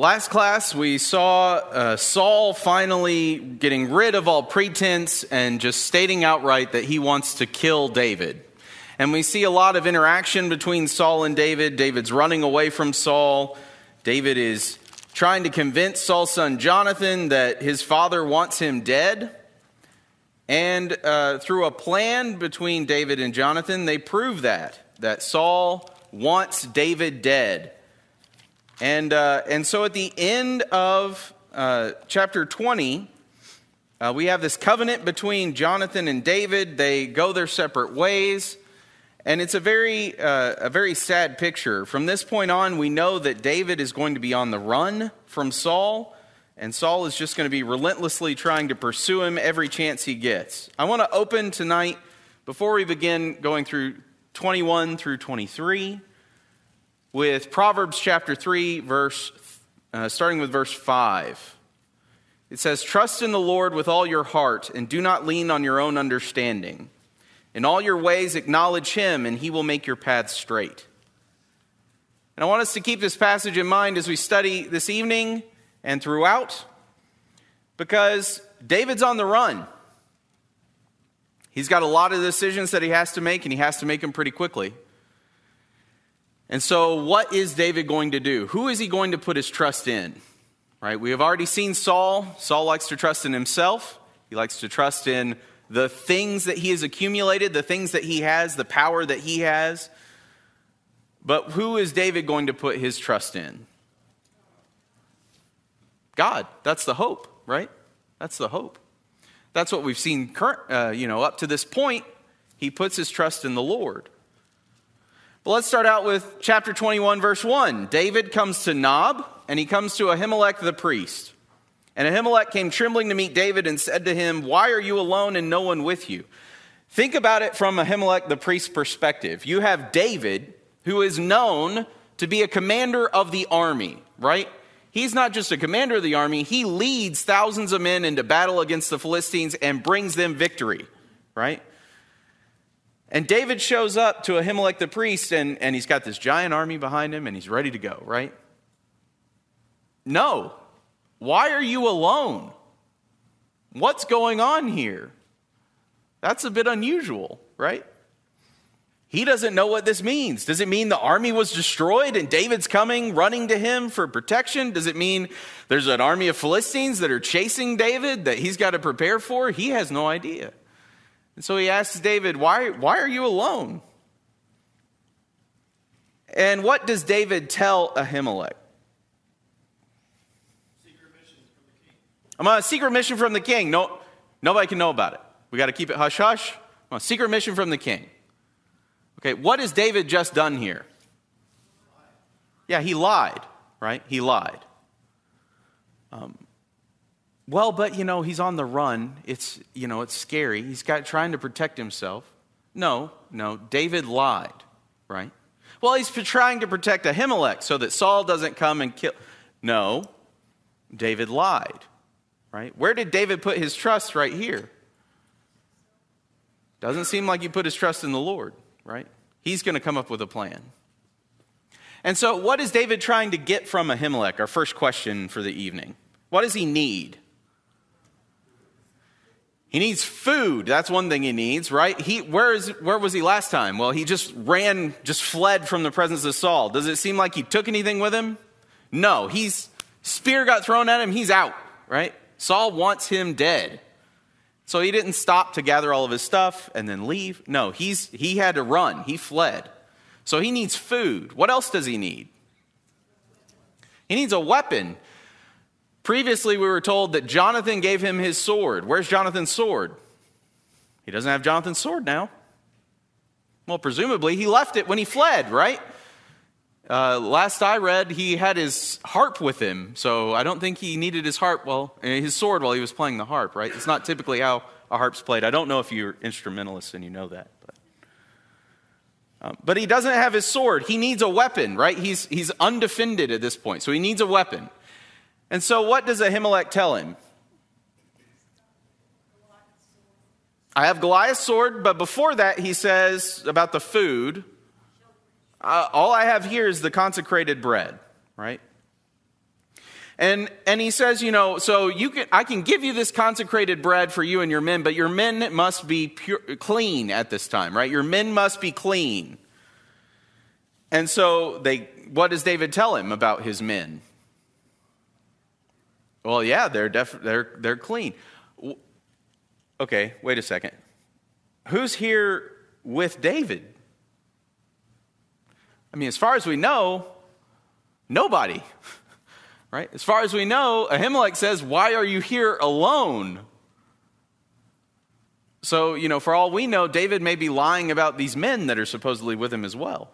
Last class, we saw uh, Saul finally getting rid of all pretense and just stating outright that he wants to kill David. And we see a lot of interaction between Saul and David. David's running away from Saul. David is trying to convince Saul's son Jonathan that his father wants him dead. And uh, through a plan between David and Jonathan, they prove that, that Saul wants David dead. And, uh, and so at the end of uh, chapter 20, uh, we have this covenant between Jonathan and David. They go their separate ways. And it's a very, uh, a very sad picture. From this point on, we know that David is going to be on the run from Saul, and Saul is just going to be relentlessly trying to pursue him every chance he gets. I want to open tonight, before we begin going through 21 through 23, with Proverbs chapter 3, verse, uh, starting with verse 5. It says, Trust in the Lord with all your heart, and do not lean on your own understanding. In all your ways, acknowledge him, and he will make your paths straight. And I want us to keep this passage in mind as we study this evening and throughout, because David's on the run. He's got a lot of decisions that he has to make, and he has to make them pretty quickly. And so, what is David going to do? Who is he going to put his trust in? Right? We have already seen Saul. Saul likes to trust in himself. He likes to trust in the things that he has accumulated, the things that he has, the power that he has. But who is David going to put his trust in? God. That's the hope, right? That's the hope. That's what we've seen current, uh, you know, up to this point. He puts his trust in the Lord. But let's start out with chapter 21, verse 1. David comes to Nob, and he comes to Ahimelech the priest. And Ahimelech came trembling to meet David and said to him, Why are you alone and no one with you? Think about it from Ahimelech the priest's perspective. You have David, who is known to be a commander of the army, right? He's not just a commander of the army, he leads thousands of men into battle against the Philistines and brings them victory, right? And David shows up to Ahimelech the priest, and, and he's got this giant army behind him, and he's ready to go, right? No. Why are you alone? What's going on here? That's a bit unusual, right? He doesn't know what this means. Does it mean the army was destroyed and David's coming running to him for protection? Does it mean there's an army of Philistines that are chasing David that he's got to prepare for? He has no idea. And so he asks David, Why, why are you alone? And what does David tell Ahimelech? I'm on a secret mission from the king. No, nobody can know about it. We got to keep it hush hush. I'm on a secret mission from the king. Okay, what has David just done here? Yeah, he lied, right? He lied. Um, well, but you know, he's on the run. It's, you know, it's scary. He's got trying to protect himself. No, no, David lied, right? Well, he's trying to protect Ahimelech so that Saul doesn't come and kill. No, David lied, right? Where did David put his trust right here? Doesn't seem like he put his trust in the Lord, right? He's going to come up with a plan. And so, what is David trying to get from Ahimelech? Our first question for the evening. What does he need? He needs food. That's one thing he needs, right? He, where, is, where was he last time? Well, he just ran, just fled from the presence of Saul. Does it seem like he took anything with him? No. He's, spear got thrown at him, he's out, right? Saul wants him dead. So he didn't stop to gather all of his stuff and then leave. No, he's, he had to run. He fled. So he needs food. What else does he need? He needs a weapon. Previously, we were told that Jonathan gave him his sword. Where's Jonathan's sword? He doesn't have Jonathan's sword now. Well, presumably, he left it when he fled, right? Uh, last I read, he had his harp with him, so I don't think he needed his harp, well, eh, his sword while he was playing the harp, right? It's not typically how a harp's played. I don't know if you're instrumentalist and you know that. But, um, but he doesn't have his sword. He needs a weapon, right? He's, he's undefended at this point, so he needs a weapon. And so, what does Ahimelech tell him? I have Goliath's sword, but before that, he says about the food, uh, all I have here is the consecrated bread, right? And, and he says, you know, so you can, I can give you this consecrated bread for you and your men, but your men must be pure, clean at this time, right? Your men must be clean. And so they, what does David tell him about his men? Well, yeah, they're, def, they're, they're clean. Okay, wait a second. Who's here with David? I mean, as far as we know, nobody. Right? As far as we know, Ahimelech says, Why are you here alone? So, you know, for all we know, David may be lying about these men that are supposedly with him as well.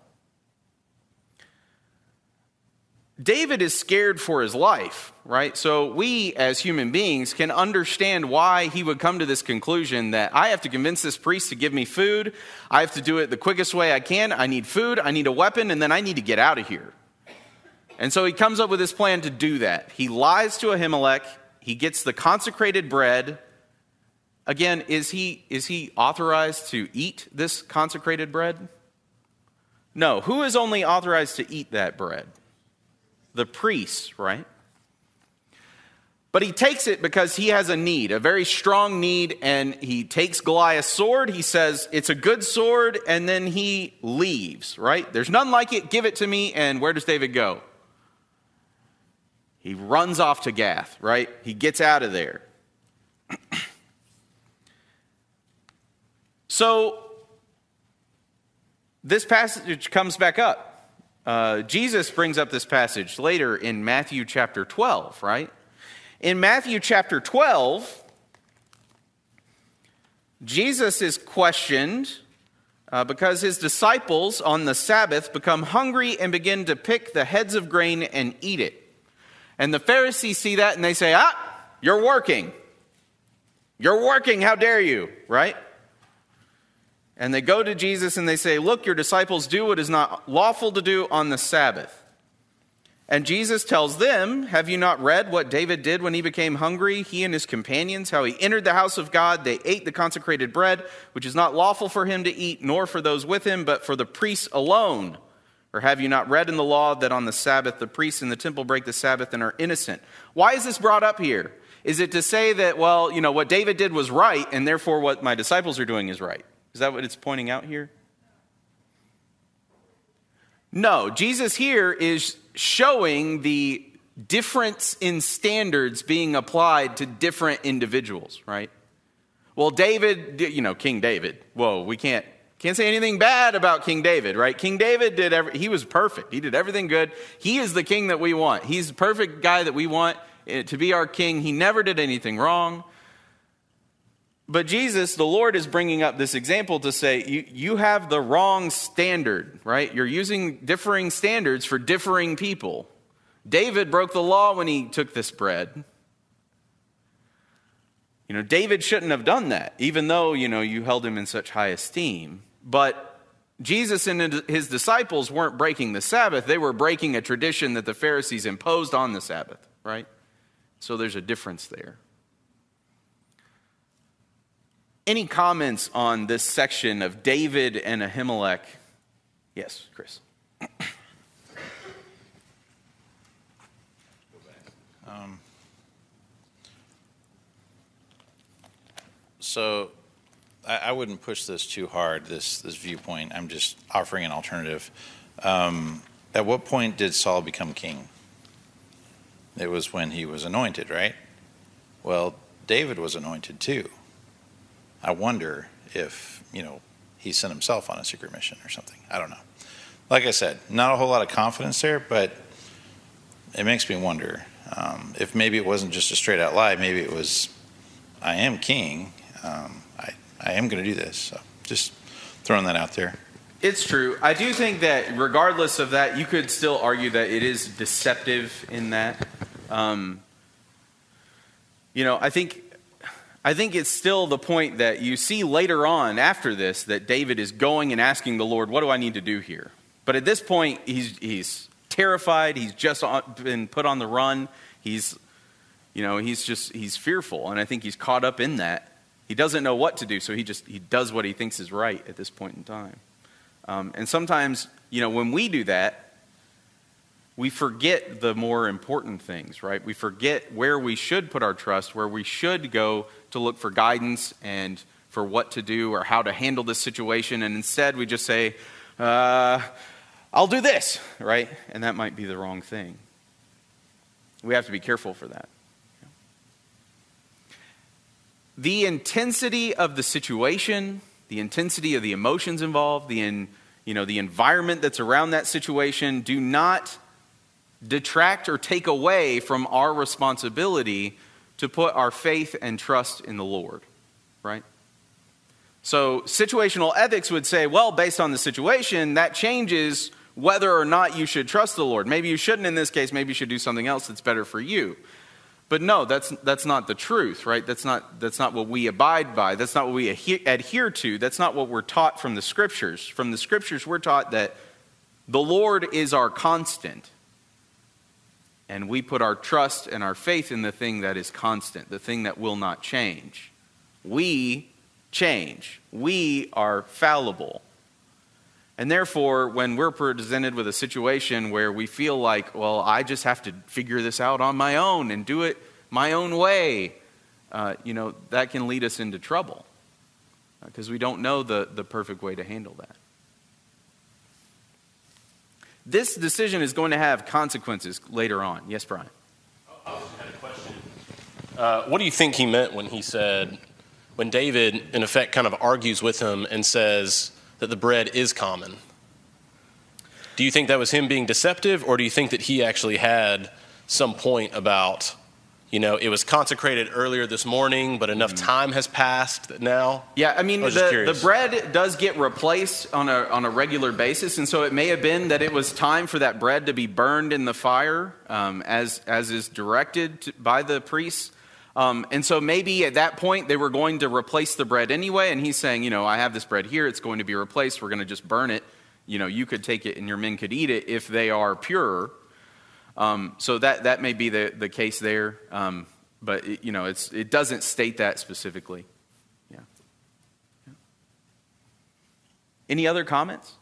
David is scared for his life, right? So we as human beings can understand why he would come to this conclusion that I have to convince this priest to give me food. I have to do it the quickest way I can. I need food, I need a weapon, and then I need to get out of here. And so he comes up with this plan to do that. He lies to Ahimelech, he gets the consecrated bread. Again, is he, is he authorized to eat this consecrated bread? No. Who is only authorized to eat that bread? The priests, right? But he takes it because he has a need, a very strong need, and he takes Goliath's sword. He says, It's a good sword, and then he leaves, right? There's none like it, give it to me. And where does David go? He runs off to Gath, right? He gets out of there. so, this passage comes back up. Uh, Jesus brings up this passage later in Matthew chapter 12, right? In Matthew chapter 12, Jesus is questioned uh, because his disciples on the Sabbath become hungry and begin to pick the heads of grain and eat it. And the Pharisees see that and they say, Ah, you're working. You're working. How dare you, right? And they go to Jesus and they say, Look, your disciples do what is not lawful to do on the Sabbath. And Jesus tells them, Have you not read what David did when he became hungry, he and his companions, how he entered the house of God? They ate the consecrated bread, which is not lawful for him to eat, nor for those with him, but for the priests alone. Or have you not read in the law that on the Sabbath the priests in the temple break the Sabbath and are innocent? Why is this brought up here? Is it to say that, well, you know, what David did was right, and therefore what my disciples are doing is right? Is that what it's pointing out here? No, Jesus here is showing the difference in standards being applied to different individuals, right? Well, David, you know, King David. Whoa, we can't can't say anything bad about King David, right? King David did every, he was perfect. He did everything good. He is the king that we want. He's the perfect guy that we want eh, to be our king. He never did anything wrong. But Jesus, the Lord, is bringing up this example to say you, you have the wrong standard, right? You're using differing standards for differing people. David broke the law when he took this bread. You know, David shouldn't have done that, even though, you know, you held him in such high esteem. But Jesus and his disciples weren't breaking the Sabbath, they were breaking a tradition that the Pharisees imposed on the Sabbath, right? So there's a difference there. Any comments on this section of David and Ahimelech? Yes, Chris. Um, so I, I, wouldn't push this too hard, this, this viewpoint. I'm just offering an alternative. Um, at what point did Saul become king? It was when he was anointed, right? Well, David was anointed too. I wonder if, you know, he sent himself on a secret mission or something. I don't know. Like I said, not a whole lot of confidence there, but it makes me wonder um, if maybe it wasn't just a straight out lie. Maybe it was, I am king. Um, I, I am going to do this. So just throwing that out there. It's true. I do think that regardless of that, you could still argue that it is deceptive in that. Um, you know, I think I think it's still the point that you see later on after this that David is going and asking the Lord, What do I need to do here? But at this point, he's, he's terrified. He's just been put on the run. He's, you know, he's just, he's fearful. And I think he's caught up in that. He doesn't know what to do, so he just, he does what he thinks is right at this point in time. Um, and sometimes, you know, when we do that, we forget the more important things, right? We forget where we should put our trust, where we should go to look for guidance and for what to do or how to handle this situation. And instead, we just say, uh, I'll do this, right? And that might be the wrong thing. We have to be careful for that. The intensity of the situation, the intensity of the emotions involved, the, in, you know, the environment that's around that situation do not detract or take away from our responsibility to put our faith and trust in the Lord, right? So, situational ethics would say, well, based on the situation, that changes whether or not you should trust the Lord. Maybe you shouldn't in this case, maybe you should do something else that's better for you. But no, that's, that's not the truth, right? That's not, that's not what we abide by. That's not what we adhere to. That's not what we're taught from the scriptures. From the scriptures, we're taught that the Lord is our constant. And we put our trust and our faith in the thing that is constant, the thing that will not change. We change, we are fallible. And therefore, when we're presented with a situation where we feel like, well, I just have to figure this out on my own and do it my own way, uh, you know, that can lead us into trouble because uh, we don't know the, the perfect way to handle that. This decision is going to have consequences later on. Yes, Brian? I had a question. Uh, what do you think he meant when he said, when David, in effect, kind of argues with him and says, that the bread is common. Do you think that was him being deceptive, or do you think that he actually had some point about, you know, it was consecrated earlier this morning, but enough mm-hmm. time has passed now? Yeah, I mean, I the, the bread does get replaced on a, on a regular basis, and so it may have been that it was time for that bread to be burned in the fire um, as, as is directed to, by the priests. Um, and so maybe at that point they were going to replace the bread anyway. And he's saying, you know, I have this bread here. It's going to be replaced. We're going to just burn it. You know, you could take it and your men could eat it if they are pure. Um, so that, that may be the, the case there. Um, but, it, you know, it's, it doesn't state that specifically. Yeah. yeah. Any other comments?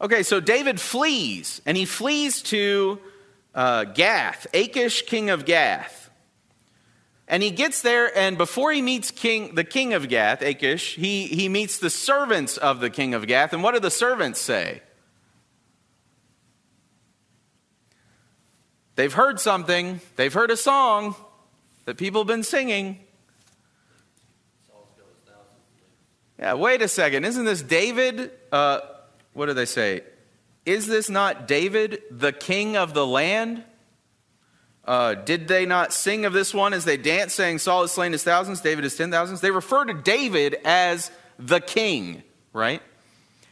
Okay, so David flees, and he flees to uh, Gath, Achish, king of Gath. And he gets there, and before he meets king, the king of Gath, Achish, he, he meets the servants of the king of Gath. And what do the servants say? They've heard something, they've heard a song that people have been singing. Yeah, wait a second. Isn't this David? Uh, what do they say? Is this not David, the king of the land? Uh, did they not sing of this one as they danced, saying, Saul has slain his thousands, David his ten thousands? They refer to David as the king, right?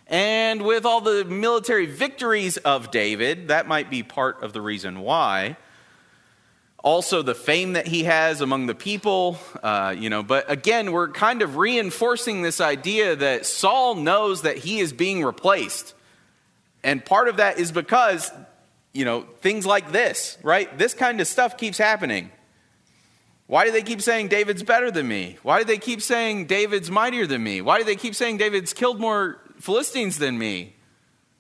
And with all the military victories of David, that might be part of the reason why. Also, the fame that he has among the people, uh, you know, but again, we're kind of reinforcing this idea that Saul knows that he is being replaced. And part of that is because, you know, things like this, right? This kind of stuff keeps happening. Why do they keep saying David's better than me? Why do they keep saying David's mightier than me? Why do they keep saying David's killed more Philistines than me?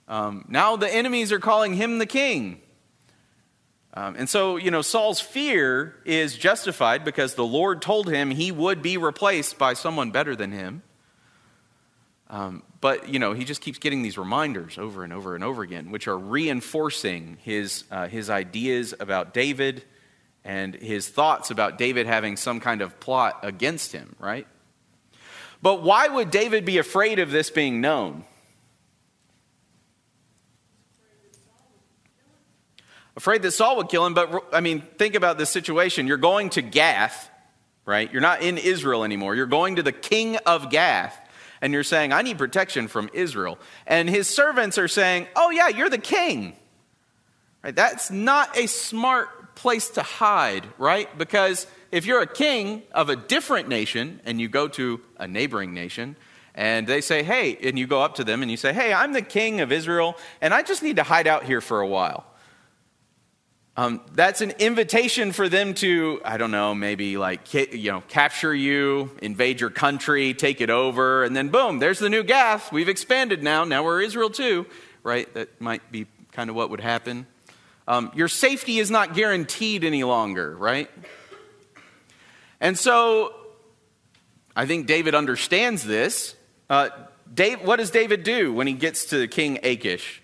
Um, now the enemies are calling him the king. Um, and so, you know, Saul's fear is justified because the Lord told him he would be replaced by someone better than him. Um, but, you know, he just keeps getting these reminders over and over and over again, which are reinforcing his, uh, his ideas about David and his thoughts about David having some kind of plot against him, right? But why would David be afraid of this being known? Afraid that Saul would kill him, but I mean, think about this situation. You're going to Gath, right? You're not in Israel anymore. You're going to the king of Gath and you're saying, I need protection from Israel. And his servants are saying, Oh, yeah, you're the king. Right? That's not a smart place to hide, right? Because if you're a king of a different nation and you go to a neighboring nation, and they say, Hey, and you go up to them and you say, Hey, I'm the king of Israel, and I just need to hide out here for a while. Um, that's an invitation for them to, I don't know, maybe like, you know, capture you, invade your country, take it over, and then boom, there's the new Gath. We've expanded now. Now we're Israel too, right? That might be kind of what would happen. Um, your safety is not guaranteed any longer, right? And so I think David understands this. Uh, Dave, what does David do when he gets to King Achish?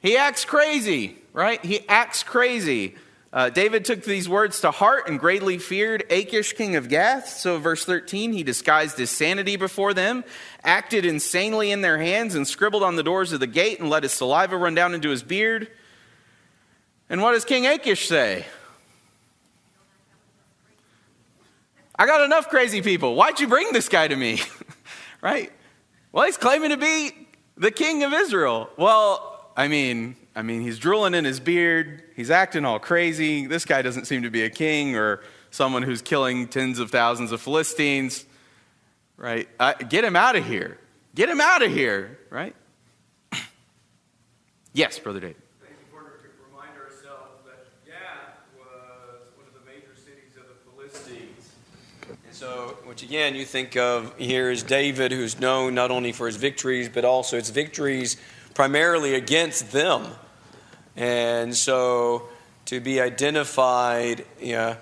He acts crazy, right? He acts crazy. Uh, David took these words to heart and greatly feared Achish, king of Gath. So, verse 13, he disguised his sanity before them, acted insanely in their hands, and scribbled on the doors of the gate and let his saliva run down into his beard. And what does King Achish say? I got enough crazy people. Why'd you bring this guy to me? right? Well, he's claiming to be the king of Israel. Well, I mean, I mean, he's drooling in his beard. He's acting all crazy. This guy doesn't seem to be a king or someone who's killing tens of thousands of Philistines, right? Uh, get him out of here. Get him out of here, right? yes, Brother David. Remind ourselves that Gath was one of the major cities of the Philistines. And so, which again, you think of here is David, who's known not only for his victories, but also his victories primarily against them. And so to be identified you know,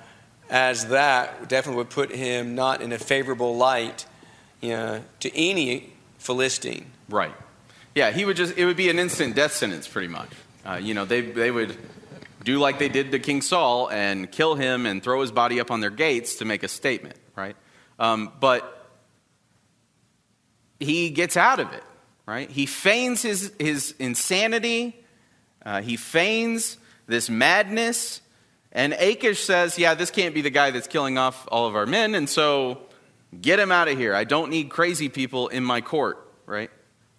as that definitely would put him not in a favorable light you know, to any Philistine. Right. Yeah, he would just, it would be an instant death sentence pretty much. Uh, you know, they, they would do like they did to King Saul and kill him and throw his body up on their gates to make a statement, right? Um, but he gets out of it right? He feigns his, his insanity, uh, he feigns this madness. And Achish says, Yeah, this can't be the guy that's killing off all of our men, and so get him out of here. I don't need crazy people in my court, right?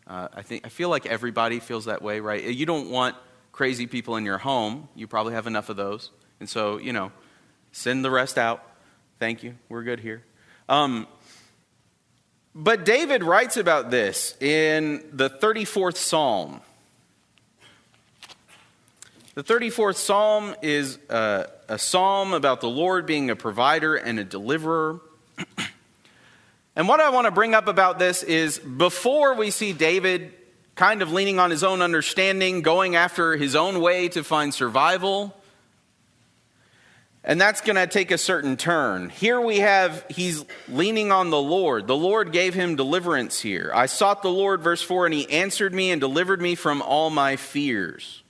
Uh, I, think, I feel like everybody feels that way, right? You don't want crazy people in your home. You probably have enough of those. And so, you know, send the rest out. Thank you. We're good here. Um, but David writes about this in the 34th Psalm. The 34th Psalm is a, a psalm about the Lord being a provider and a deliverer. and what I want to bring up about this is before we see David kind of leaning on his own understanding, going after his own way to find survival, and that's going to take a certain turn. Here we have, he's leaning on the Lord. The Lord gave him deliverance here. I sought the Lord, verse 4, and he answered me and delivered me from all my fears.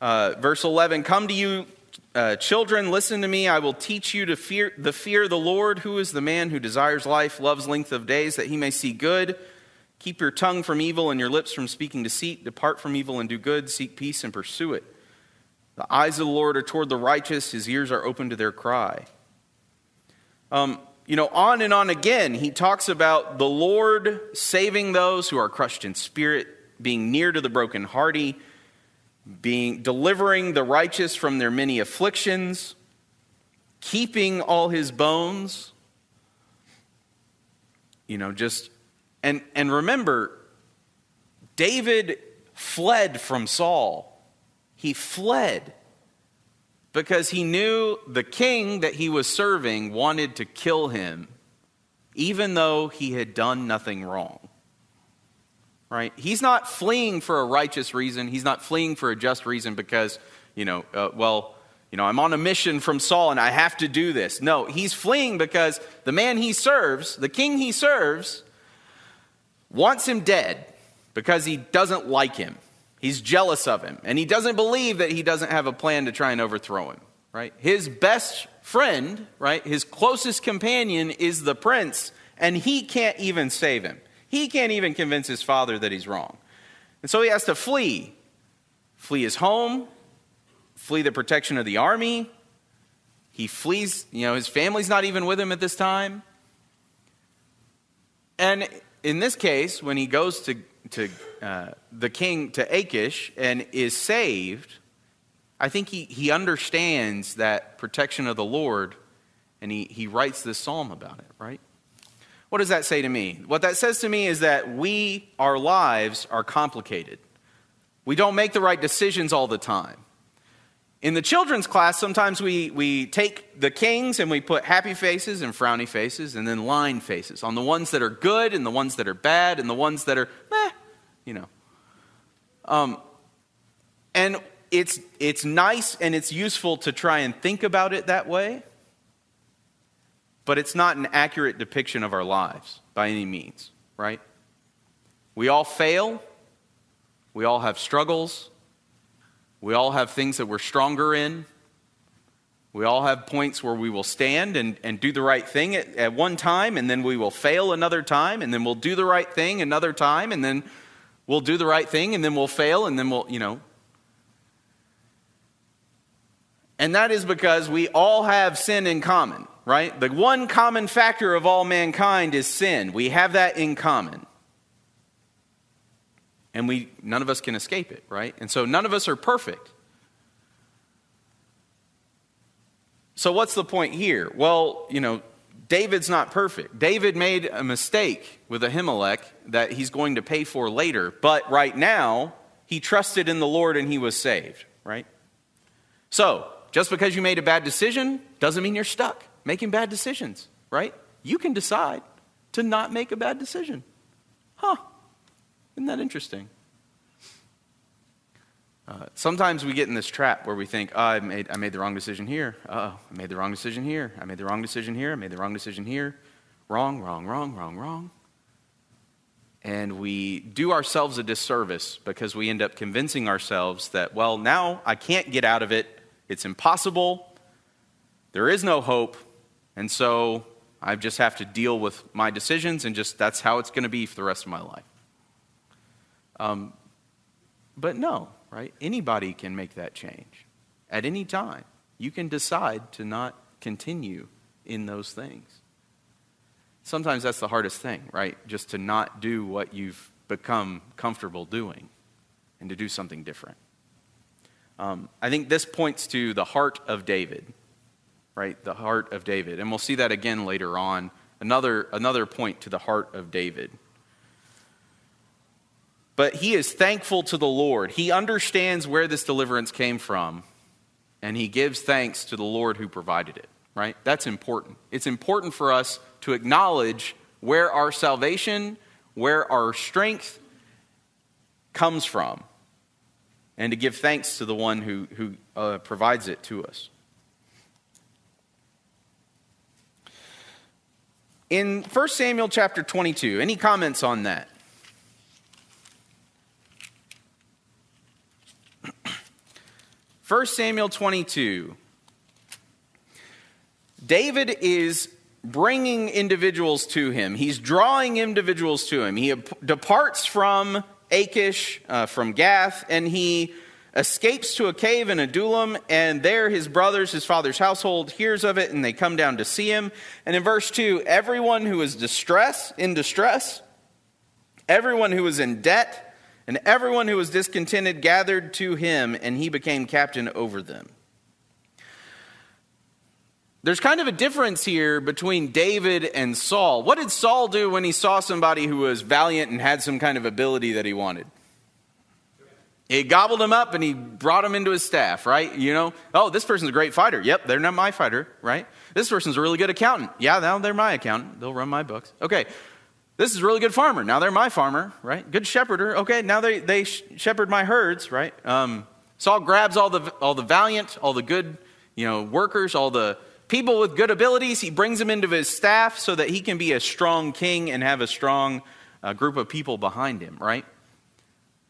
Uh, verse 11 Come to you, uh, children, listen to me. I will teach you to fear the fear of the Lord. Who is the man who desires life, loves length of days, that he may see good? Keep your tongue from evil and your lips from speaking deceit. Depart from evil and do good. Seek peace and pursue it. The eyes of the Lord are toward the righteous, his ears are open to their cry. Um, you know, on and on again, he talks about the Lord saving those who are crushed in spirit, being near to the brokenhearted, being delivering the righteous from their many afflictions, keeping all his bones. You know, just and and remember, David fled from Saul he fled because he knew the king that he was serving wanted to kill him, even though he had done nothing wrong. Right? He's not fleeing for a righteous reason. He's not fleeing for a just reason because, you know, uh, well, you know, I'm on a mission from Saul and I have to do this. No, he's fleeing because the man he serves, the king he serves, wants him dead because he doesn't like him. He's jealous of him, and he doesn't believe that he doesn't have a plan to try and overthrow him, right? His best friend, right, his closest companion is the prince, and he can't even save him. He can't even convince his father that he's wrong. And so he has to flee. Flee his home, flee the protection of the army. He flees, you know, his family's not even with him at this time. And in this case, when he goes to to uh, the king, to Achish, and is saved, I think he, he understands that protection of the Lord, and he, he writes this psalm about it, right? What does that say to me? What that says to me is that we, our lives, are complicated. We don't make the right decisions all the time. In the children's class, sometimes we, we take the kings and we put happy faces and frowny faces and then line faces on the ones that are good and the ones that are bad and the ones that are meh, you know. Um, and it's, it's nice and it's useful to try and think about it that way, but it's not an accurate depiction of our lives by any means, right? We all fail, we all have struggles, we all have things that we're stronger in. We all have points where we will stand and, and do the right thing at, at one time, and then we will fail another time, and then we'll do the right thing another time, and then we'll do the right thing, and then we'll fail, and then we'll, you know. And that is because we all have sin in common, right? The one common factor of all mankind is sin. We have that in common and we none of us can escape it, right? And so none of us are perfect. So what's the point here? Well, you know, David's not perfect. David made a mistake with Ahimelech that he's going to pay for later, but right now he trusted in the Lord and he was saved, right? So, just because you made a bad decision doesn't mean you're stuck making bad decisions, right? You can decide to not make a bad decision. Huh. Isn't that interesting? Uh, sometimes we get in this trap where we think, oh, I, made, I made the wrong decision here. Oh, I made the wrong decision here. I made the wrong decision here. I made the wrong decision here. Wrong, wrong, wrong, wrong, wrong. And we do ourselves a disservice because we end up convincing ourselves that, well, now I can't get out of it. It's impossible. There is no hope. And so I just have to deal with my decisions, and just that's how it's going to be for the rest of my life. Um, but no, right? Anybody can make that change at any time. You can decide to not continue in those things. Sometimes that's the hardest thing, right? Just to not do what you've become comfortable doing and to do something different. Um, I think this points to the heart of David, right? The heart of David. And we'll see that again later on. Another, another point to the heart of David. But he is thankful to the Lord. He understands where this deliverance came from, and he gives thanks to the Lord who provided it, right? That's important. It's important for us to acknowledge where our salvation, where our strength comes from, and to give thanks to the one who, who uh, provides it to us. In 1 Samuel chapter 22, any comments on that? 1 Samuel 22. David is bringing individuals to him. He's drawing individuals to him. He departs from Achish, uh, from Gath, and he escapes to a cave in Adullam, and there his brothers, his father's household, hears of it, and they come down to see him. And in verse 2, everyone who is distress, in distress, everyone who is in debt, and everyone who was discontented gathered to him, and he became captain over them. There's kind of a difference here between David and Saul. What did Saul do when he saw somebody who was valiant and had some kind of ability that he wanted? He gobbled him up and he brought him into his staff, right? You know, oh, this person's a great fighter. Yep, they're not my fighter, right? This person's a really good accountant. Yeah, now they're my accountant. They'll run my books. Okay, this is a really good farmer. Now they're my farmer, right? Good shepherder. Okay, now they, they shepherd my herds, right? Um, Saul grabs all the, all the valiant, all the good you know, workers, all the people with good abilities. He brings them into his staff so that he can be a strong king and have a strong uh, group of people behind him, right?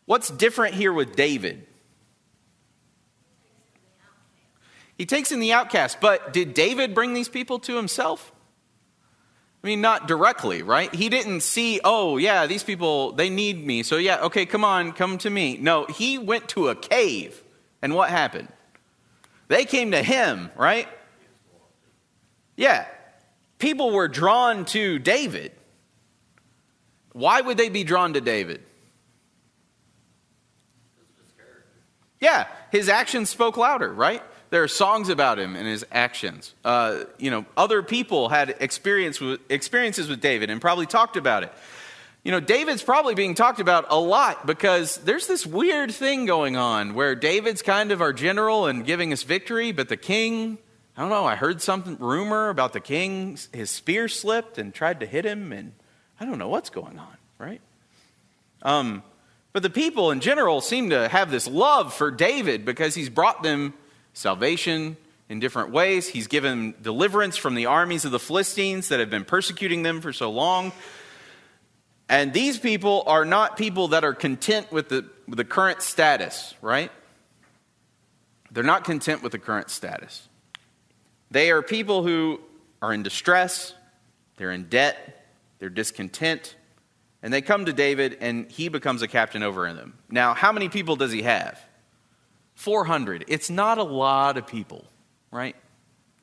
What's different here with David? He takes in the outcast, but did David bring these people to himself? I mean, not directly, right? He didn't see, oh, yeah, these people, they need me. So, yeah, okay, come on, come to me. No, he went to a cave. And what happened? They came to him, right? Yeah. People were drawn to David. Why would they be drawn to David? Yeah, his actions spoke louder, right? There are songs about him and his actions. Uh, you know, other people had experience with, experiences with David and probably talked about it. you know, David's probably being talked about a lot because there's this weird thing going on where David's kind of our general and giving us victory, but the king, I don't know, I heard some rumor about the king, his spear slipped and tried to hit him, and I don't know what's going on, right? Um, but the people in general seem to have this love for David because he's brought them salvation in different ways. He's given deliverance from the armies of the Philistines that have been persecuting them for so long. And these people are not people that are content with the, with the current status, right? They're not content with the current status. They are people who are in distress, they're in debt, they're discontent, and they come to David and he becomes a captain over them. Now, how many people does he have? 400. It's not a lot of people, right?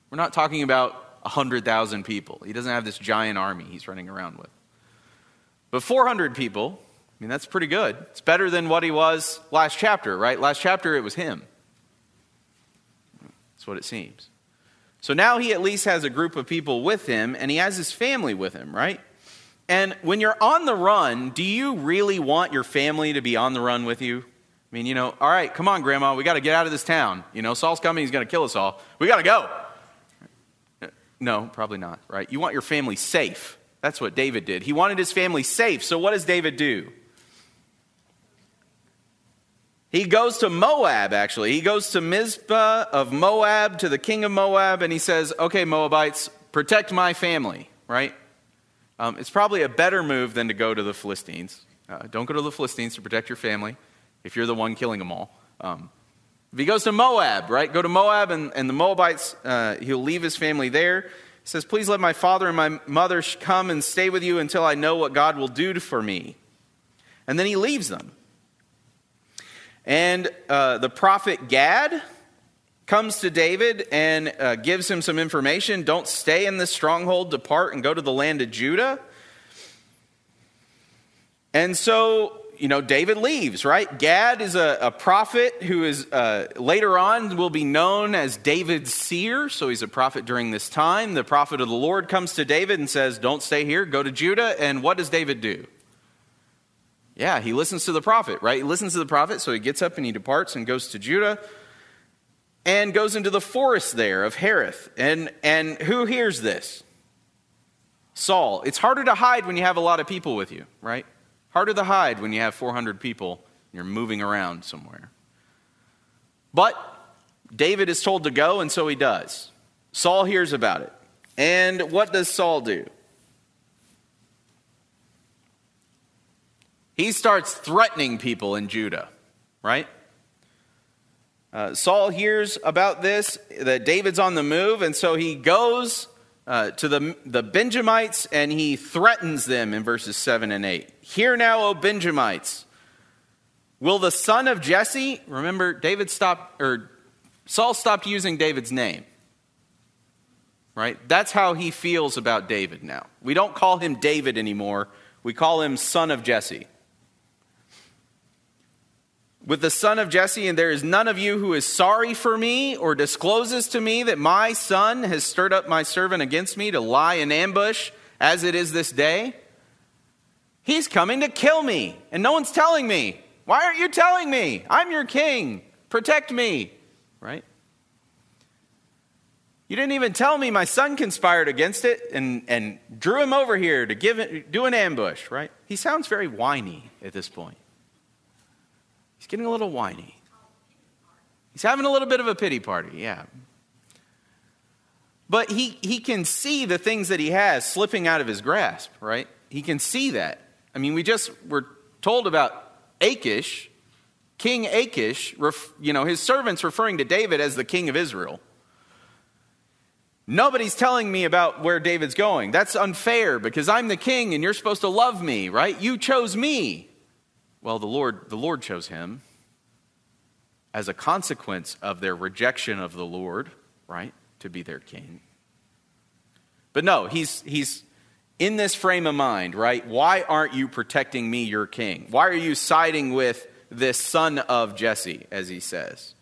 We're not talking about 100,000 people. He doesn't have this giant army he's running around with. But 400 people, I mean, that's pretty good. It's better than what he was last chapter, right? Last chapter, it was him. That's what it seems. So now he at least has a group of people with him, and he has his family with him, right? And when you're on the run, do you really want your family to be on the run with you? I mean, you know, all right, come on, Grandma, we got to get out of this town. You know, Saul's coming, he's going to kill us all. We got to go. No, probably not, right? You want your family safe. That's what David did. He wanted his family safe. So what does David do? He goes to Moab, actually. He goes to Mizpah of Moab, to the king of Moab, and he says, Okay, Moabites, protect my family, right? Um, it's probably a better move than to go to the Philistines. Uh, don't go to the Philistines to protect your family if you're the one killing them all. Um, if he goes to Moab, right? Go to Moab, and, and the Moabites, uh, he'll leave his family there. He says, Please let my father and my mother come and stay with you until I know what God will do for me. And then he leaves them. And uh, the prophet Gad comes to David and uh, gives him some information. Don't stay in this stronghold, depart and go to the land of Judah. And so you know, David leaves, right? Gad is a, a prophet who is uh, later on will be known as David's seer. So he's a prophet during this time. The prophet of the Lord comes to David and says, Don't stay here, go to Judah. And what does David do? Yeah, he listens to the prophet, right? He listens to the prophet, so he gets up and he departs and goes to Judah and goes into the forest there of Hereth. And, and who hears this? Saul. It's harder to hide when you have a lot of people with you, right? Harder to hide when you have 400 people and you're moving around somewhere. But David is told to go, and so he does. Saul hears about it. And what does Saul do? He starts threatening people in Judah, right? Uh, Saul hears about this, that David's on the move, and so he goes uh, to the, the Benjamites and he threatens them in verses 7 and 8. Hear now, O Benjamites, will the son of Jesse, remember, David stopped, or Saul stopped using David's name. Right? That's how he feels about David now. We don't call him David anymore, we call him son of Jesse with the son of Jesse, and there is none of you who is sorry for me or discloses to me that my son has stirred up my servant against me to lie in ambush as it is this day. He's coming to kill me, and no one's telling me. Why aren't you telling me? I'm your king. Protect me, right? You didn't even tell me my son conspired against it and, and drew him over here to give it, do an ambush, right? He sounds very whiny at this point. He's getting a little whiny. He's having a little bit of a pity party, yeah. But he, he can see the things that he has slipping out of his grasp, right? He can see that. I mean, we just were told about Achish, King Achish, you know, his servants referring to David as the king of Israel. Nobody's telling me about where David's going. That's unfair because I'm the king and you're supposed to love me, right? You chose me. Well, the Lord, the Lord chose him as a consequence of their rejection of the Lord, right, to be their king. But no, he's, he's in this frame of mind, right? Why aren't you protecting me, your king? Why are you siding with this son of Jesse, as he says?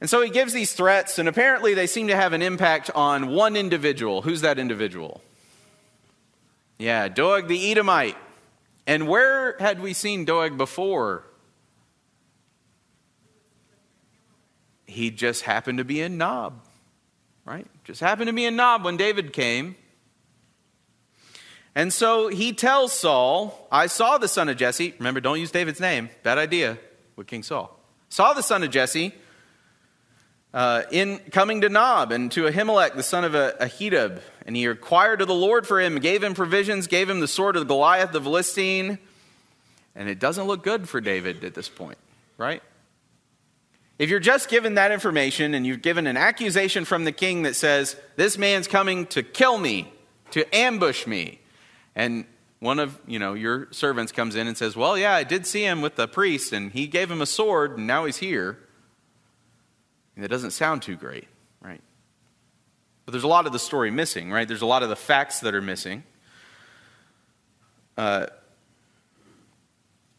And so he gives these threats, and apparently they seem to have an impact on one individual. Who's that individual? Yeah, Doeg the Edomite. And where had we seen Doeg before? He just happened to be in Nob, right? Just happened to be in Nob when David came. And so he tells Saul, I saw the son of Jesse. Remember, don't use David's name. Bad idea with King Saul. Saw the son of Jesse uh, in coming to Nob and to Ahimelech, the son of Ahitub. And he inquired of the Lord for him, gave him provisions, gave him the sword of Goliath the Philistine. And it doesn't look good for David at this point, right? If you're just given that information and you've given an accusation from the king that says, This man's coming to kill me, to ambush me, and one of you know your servants comes in and says, "Well, yeah, I did see him with the priest, and he gave him a sword, and now he's here." And it doesn't sound too great, right? But there's a lot of the story missing, right? There's a lot of the facts that are missing. Uh,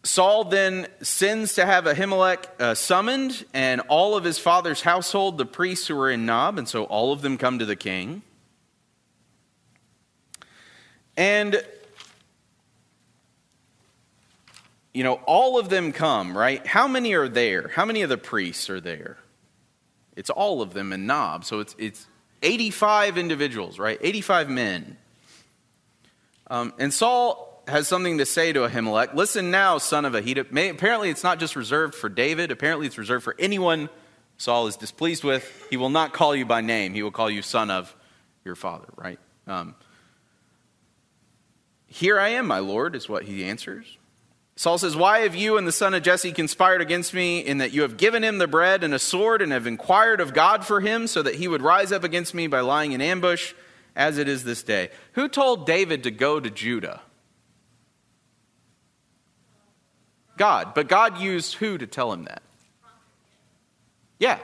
Saul then sends to have Ahimelech uh, summoned, and all of his father's household, the priests who were in Nob, and so all of them come to the king. And, you know, all of them come, right? How many are there? How many of the priests are there? It's all of them in Nob. So it's, it's 85 individuals, right? 85 men. Um, and Saul has something to say to Ahimelech. Listen now, son of Ahitub. May, apparently, it's not just reserved for David. Apparently, it's reserved for anyone Saul is displeased with. He will not call you by name. He will call you son of your father, right? Um, here I am, my Lord, is what he answers. Saul says, Why have you and the son of Jesse conspired against me in that you have given him the bread and a sword and have inquired of God for him so that he would rise up against me by lying in ambush, as it is this day? Who told David to go to Judah? God. But God used who to tell him that? Yeah.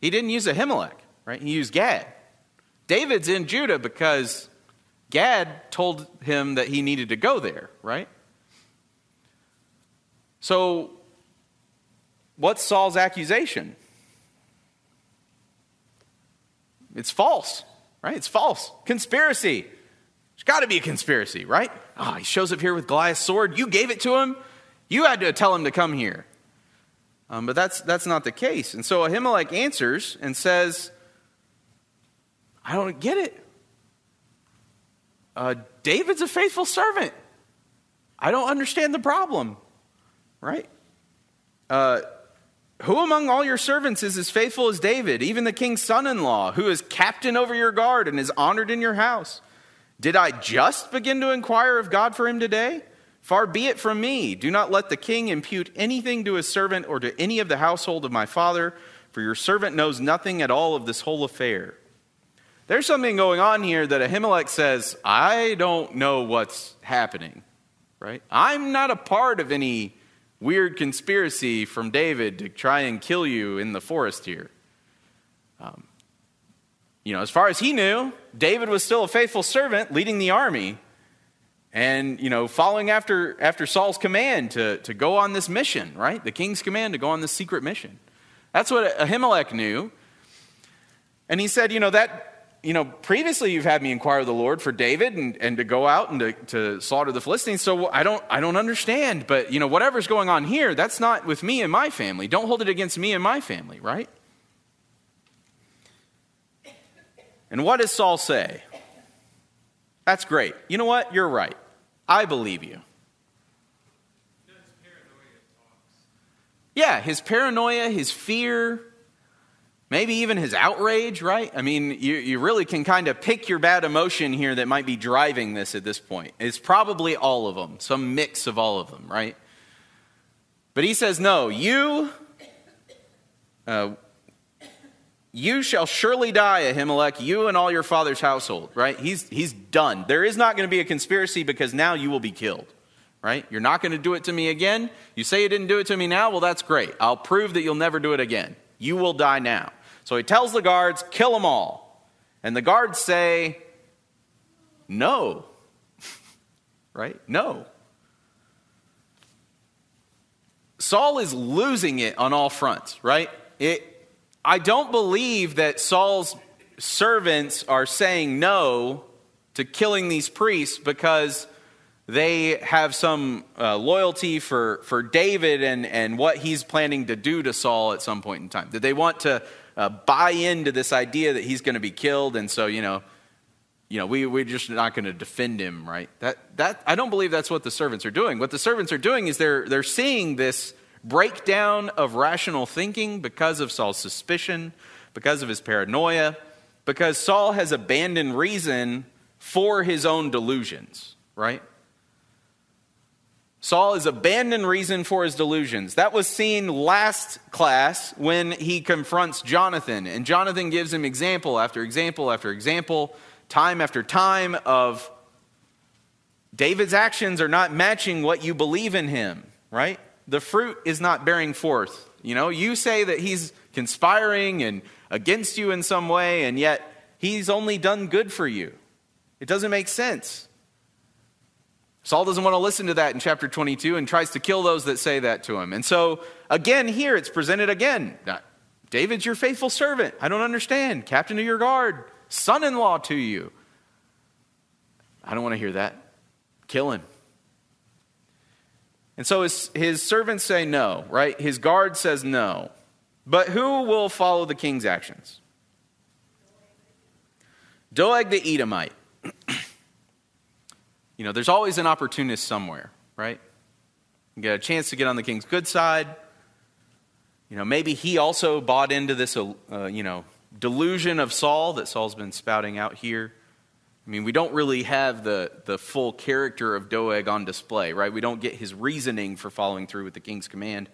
He didn't use Ahimelech, right? He used Gad. David's in Judah because Gad told him that he needed to go there, right? So, what's Saul's accusation? It's false, right? It's false. Conspiracy. There's got to be a conspiracy, right? Oh, he shows up here with Goliath's sword. You gave it to him. You had to tell him to come here. Um, but that's, that's not the case. And so Ahimelech answers and says, I don't get it. Uh, David's a faithful servant. I don't understand the problem, right? Uh, who among all your servants is as faithful as David, even the king's son in law, who is captain over your guard and is honored in your house? Did I just begin to inquire of God for him today? Far be it from me. Do not let the king impute anything to his servant or to any of the household of my father, for your servant knows nothing at all of this whole affair. There's something going on here that Ahimelech says, I don't know what's happening, right? I'm not a part of any weird conspiracy from David to try and kill you in the forest here. Um, you know, as far as he knew, David was still a faithful servant leading the army and, you know, following after, after Saul's command to, to go on this mission, right? The king's command to go on this secret mission. That's what Ahimelech knew. And he said, you know, that you know, previously you've had me inquire of the Lord for David and, and to go out and to, to slaughter the Philistines. So I don't, I don't understand. But, you know, whatever's going on here, that's not with me and my family. Don't hold it against me and my family, right? And what does Saul say? That's great. You know what? You're right. I believe you. Yeah, his paranoia, his fear, maybe even his outrage, right? I mean, you, you really can kind of pick your bad emotion here that might be driving this at this point. It's probably all of them, some mix of all of them, right? But he says, No, you, uh, you shall surely die, Ahimelech, you and all your father's household, right? He's, he's done. There is not going to be a conspiracy because now you will be killed, right? You're not going to do it to me again. You say you didn't do it to me now? Well, that's great. I'll prove that you'll never do it again. You will die now. So he tells the guards, kill them all. And the guards say, no. right? No. Saul is losing it on all fronts, right? It, I don't believe that Saul's servants are saying no to killing these priests because they have some uh, loyalty for, for David and, and what he's planning to do to Saul at some point in time? Did they want to uh, buy into this idea that he's going to be killed? And so, you know, you know, we, we're just not going to defend him, right? That, that, I don't believe that's what the servants are doing. What the servants are doing is they're, they're seeing this breakdown of rational thinking because of Saul's suspicion, because of his paranoia, because Saul has abandoned reason for his own delusions, right? Saul has abandoned reason for his delusions. That was seen last class when he confronts Jonathan. And Jonathan gives him example after example after example, time after time of David's actions are not matching what you believe in him, right? The fruit is not bearing forth. You know, you say that he's conspiring and against you in some way, and yet he's only done good for you. It doesn't make sense. Saul doesn't want to listen to that in chapter 22 and tries to kill those that say that to him. And so, again, here it's presented again. David's your faithful servant. I don't understand. Captain of your guard, son in law to you. I don't want to hear that. Kill him. And so his, his servants say no, right? His guard says no. But who will follow the king's actions? Doeg the Edomite. You know, there's always an opportunist somewhere, right? You get a chance to get on the king's good side. You know, maybe he also bought into this, uh, you know, delusion of Saul that Saul's been spouting out here. I mean, we don't really have the, the full character of Doeg on display, right? We don't get his reasoning for following through with the king's command.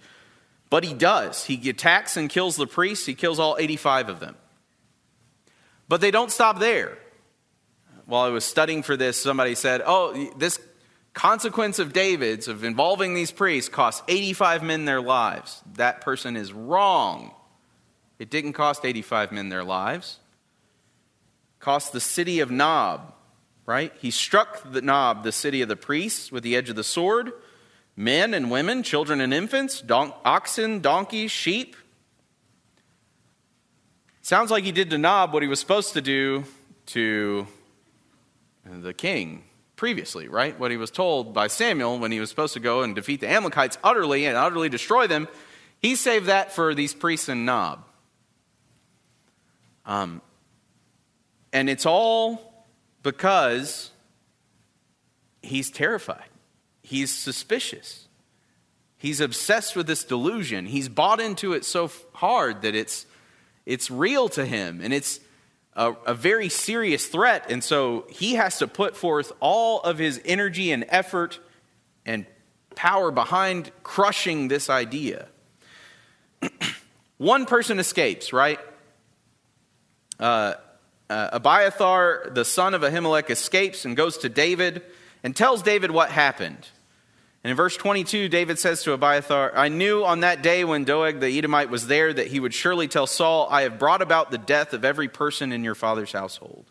But he does. He attacks and kills the priests, he kills all 85 of them. But they don't stop there while I was studying for this, somebody said, Oh, this consequence of David's, of involving these priests, cost 85 men their lives. That person is wrong. It didn't cost 85 men their lives. It cost the city of Nob, right? He struck the Nob, the city of the priests, with the edge of the sword. Men and women, children and infants, don- oxen, donkeys, sheep. Sounds like he did to Nob what he was supposed to do to the king previously, right? What he was told by Samuel when he was supposed to go and defeat the Amalekites utterly and utterly destroy them. He saved that for these priests in Nob. Um, and it's all because he's terrified. He's suspicious. He's obsessed with this delusion. He's bought into it so hard that it's, it's real to him. And it's, a, a very serious threat. And so he has to put forth all of his energy and effort and power behind crushing this idea. One person escapes, right? Uh, uh, Abiathar, the son of Ahimelech, escapes and goes to David and tells David what happened. And in verse 22, David says to Abiathar, I knew on that day when Doeg the Edomite was there that he would surely tell Saul, I have brought about the death of every person in your father's household.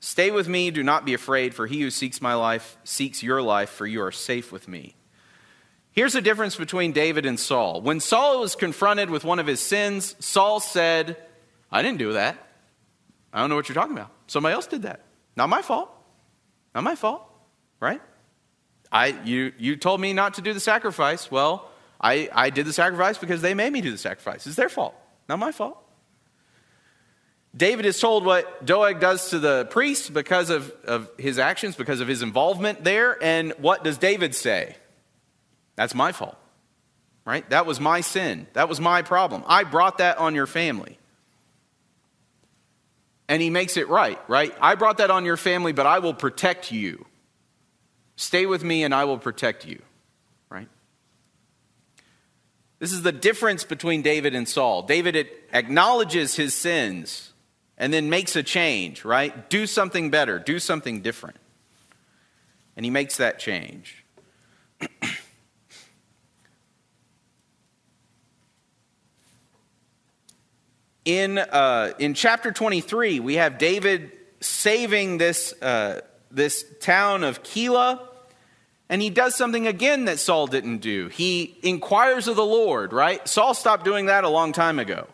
Stay with me, do not be afraid, for he who seeks my life seeks your life, for you are safe with me. Here's the difference between David and Saul. When Saul was confronted with one of his sins, Saul said, I didn't do that. I don't know what you're talking about. Somebody else did that. Not my fault. Not my fault, right? I, you, you told me not to do the sacrifice. Well, I, I did the sacrifice because they made me do the sacrifice. It's their fault, not my fault. David is told what Doeg does to the priest because of, of his actions, because of his involvement there. And what does David say? That's my fault, right? That was my sin. That was my problem. I brought that on your family. And he makes it right, right? I brought that on your family, but I will protect you. Stay with me and I will protect you. Right? This is the difference between David and Saul. David acknowledges his sins and then makes a change, right? Do something better, do something different. And he makes that change. in, uh, in chapter 23, we have David saving this, uh, this town of Keilah, and he does something again that Saul didn't do. He inquires of the Lord, right? Saul stopped doing that a long time ago.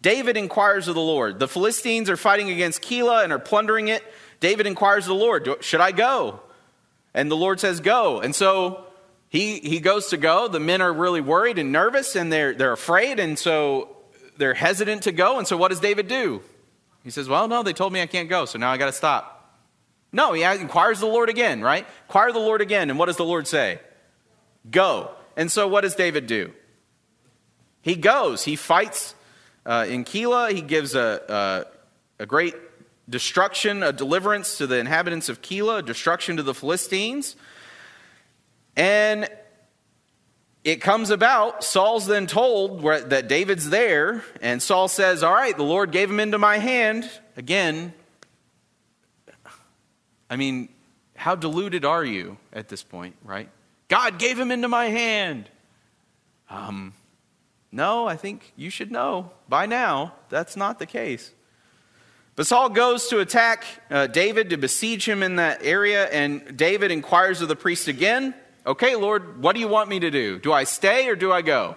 David inquires of the Lord. The Philistines are fighting against Keilah and are plundering it. David inquires of the Lord, Should I go? And the Lord says, Go. And so he, he goes to go. The men are really worried and nervous and they're, they're afraid. And so they're hesitant to go. And so what does David do? He says, Well, no, they told me I can't go, so now I got to stop. No, he inquires the Lord again, right? Inquire the Lord again. And what does the Lord say? Go. And so what does David do? He goes. He fights uh, in Keilah. He gives a, a, a great destruction, a deliverance to the inhabitants of Keilah, destruction to the Philistines. And it comes about, Saul's then told where, that David's there, and Saul says, All right, the Lord gave him into my hand. Again, I mean, how deluded are you at this point, right? God gave him into my hand. Um, no, I think you should know by now that's not the case. But Saul goes to attack uh, David to besiege him in that area, and David inquires of the priest again, Okay, Lord, what do you want me to do? Do I stay or do I go?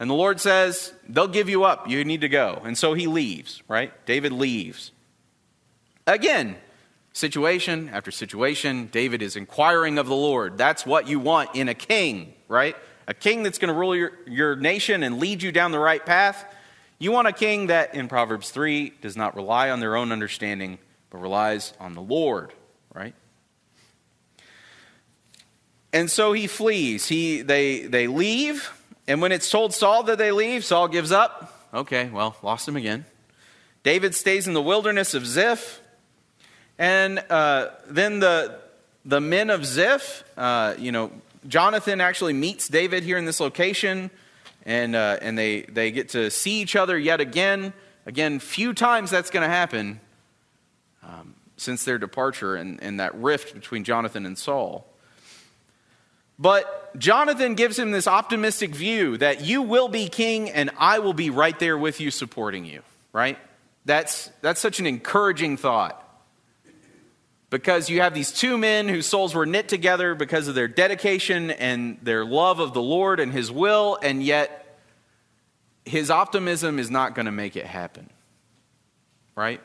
And the Lord says, They'll give you up. You need to go. And so he leaves, right? David leaves. Again, situation after situation, David is inquiring of the Lord. That's what you want in a king, right? A king that's going to rule your, your nation and lead you down the right path. You want a king that, in Proverbs 3, does not rely on their own understanding, but relies on the Lord, right? And so he flees. He, they, they leave, and when it's told Saul that they leave, Saul gives up. Okay, well, lost him again. David stays in the wilderness of Ziph, and uh, then the, the men of Ziph, uh, you know, Jonathan actually meets David here in this location and, uh, and they, they get to see each other yet again. Again, few times that's going to happen um, since their departure and, and that rift between Jonathan and Saul. But Jonathan gives him this optimistic view that you will be king and I will be right there with you supporting you, right? That's, that's such an encouraging thought. Because you have these two men whose souls were knit together because of their dedication and their love of the Lord and His will, and yet his optimism is not going to make it happen. Right?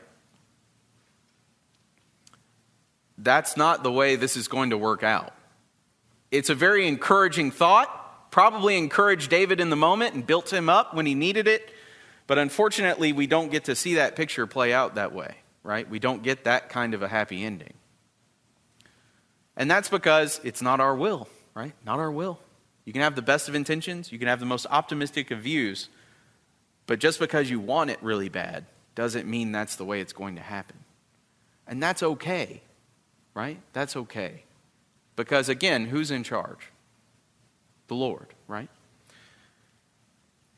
That's not the way this is going to work out. It's a very encouraging thought, probably encouraged David in the moment and built him up when he needed it. But unfortunately, we don't get to see that picture play out that way, right? We don't get that kind of a happy ending. And that's because it's not our will, right? Not our will. You can have the best of intentions, you can have the most optimistic of views, but just because you want it really bad doesn't mean that's the way it's going to happen. And that's okay, right? That's okay. Because again, who's in charge? The Lord, right?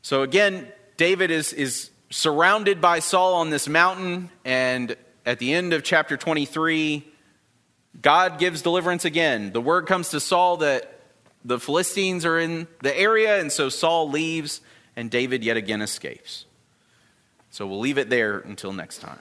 So again, David is, is surrounded by Saul on this mountain, and at the end of chapter 23, God gives deliverance again. The word comes to Saul that the Philistines are in the area, and so Saul leaves and David yet again escapes. So we'll leave it there until next time.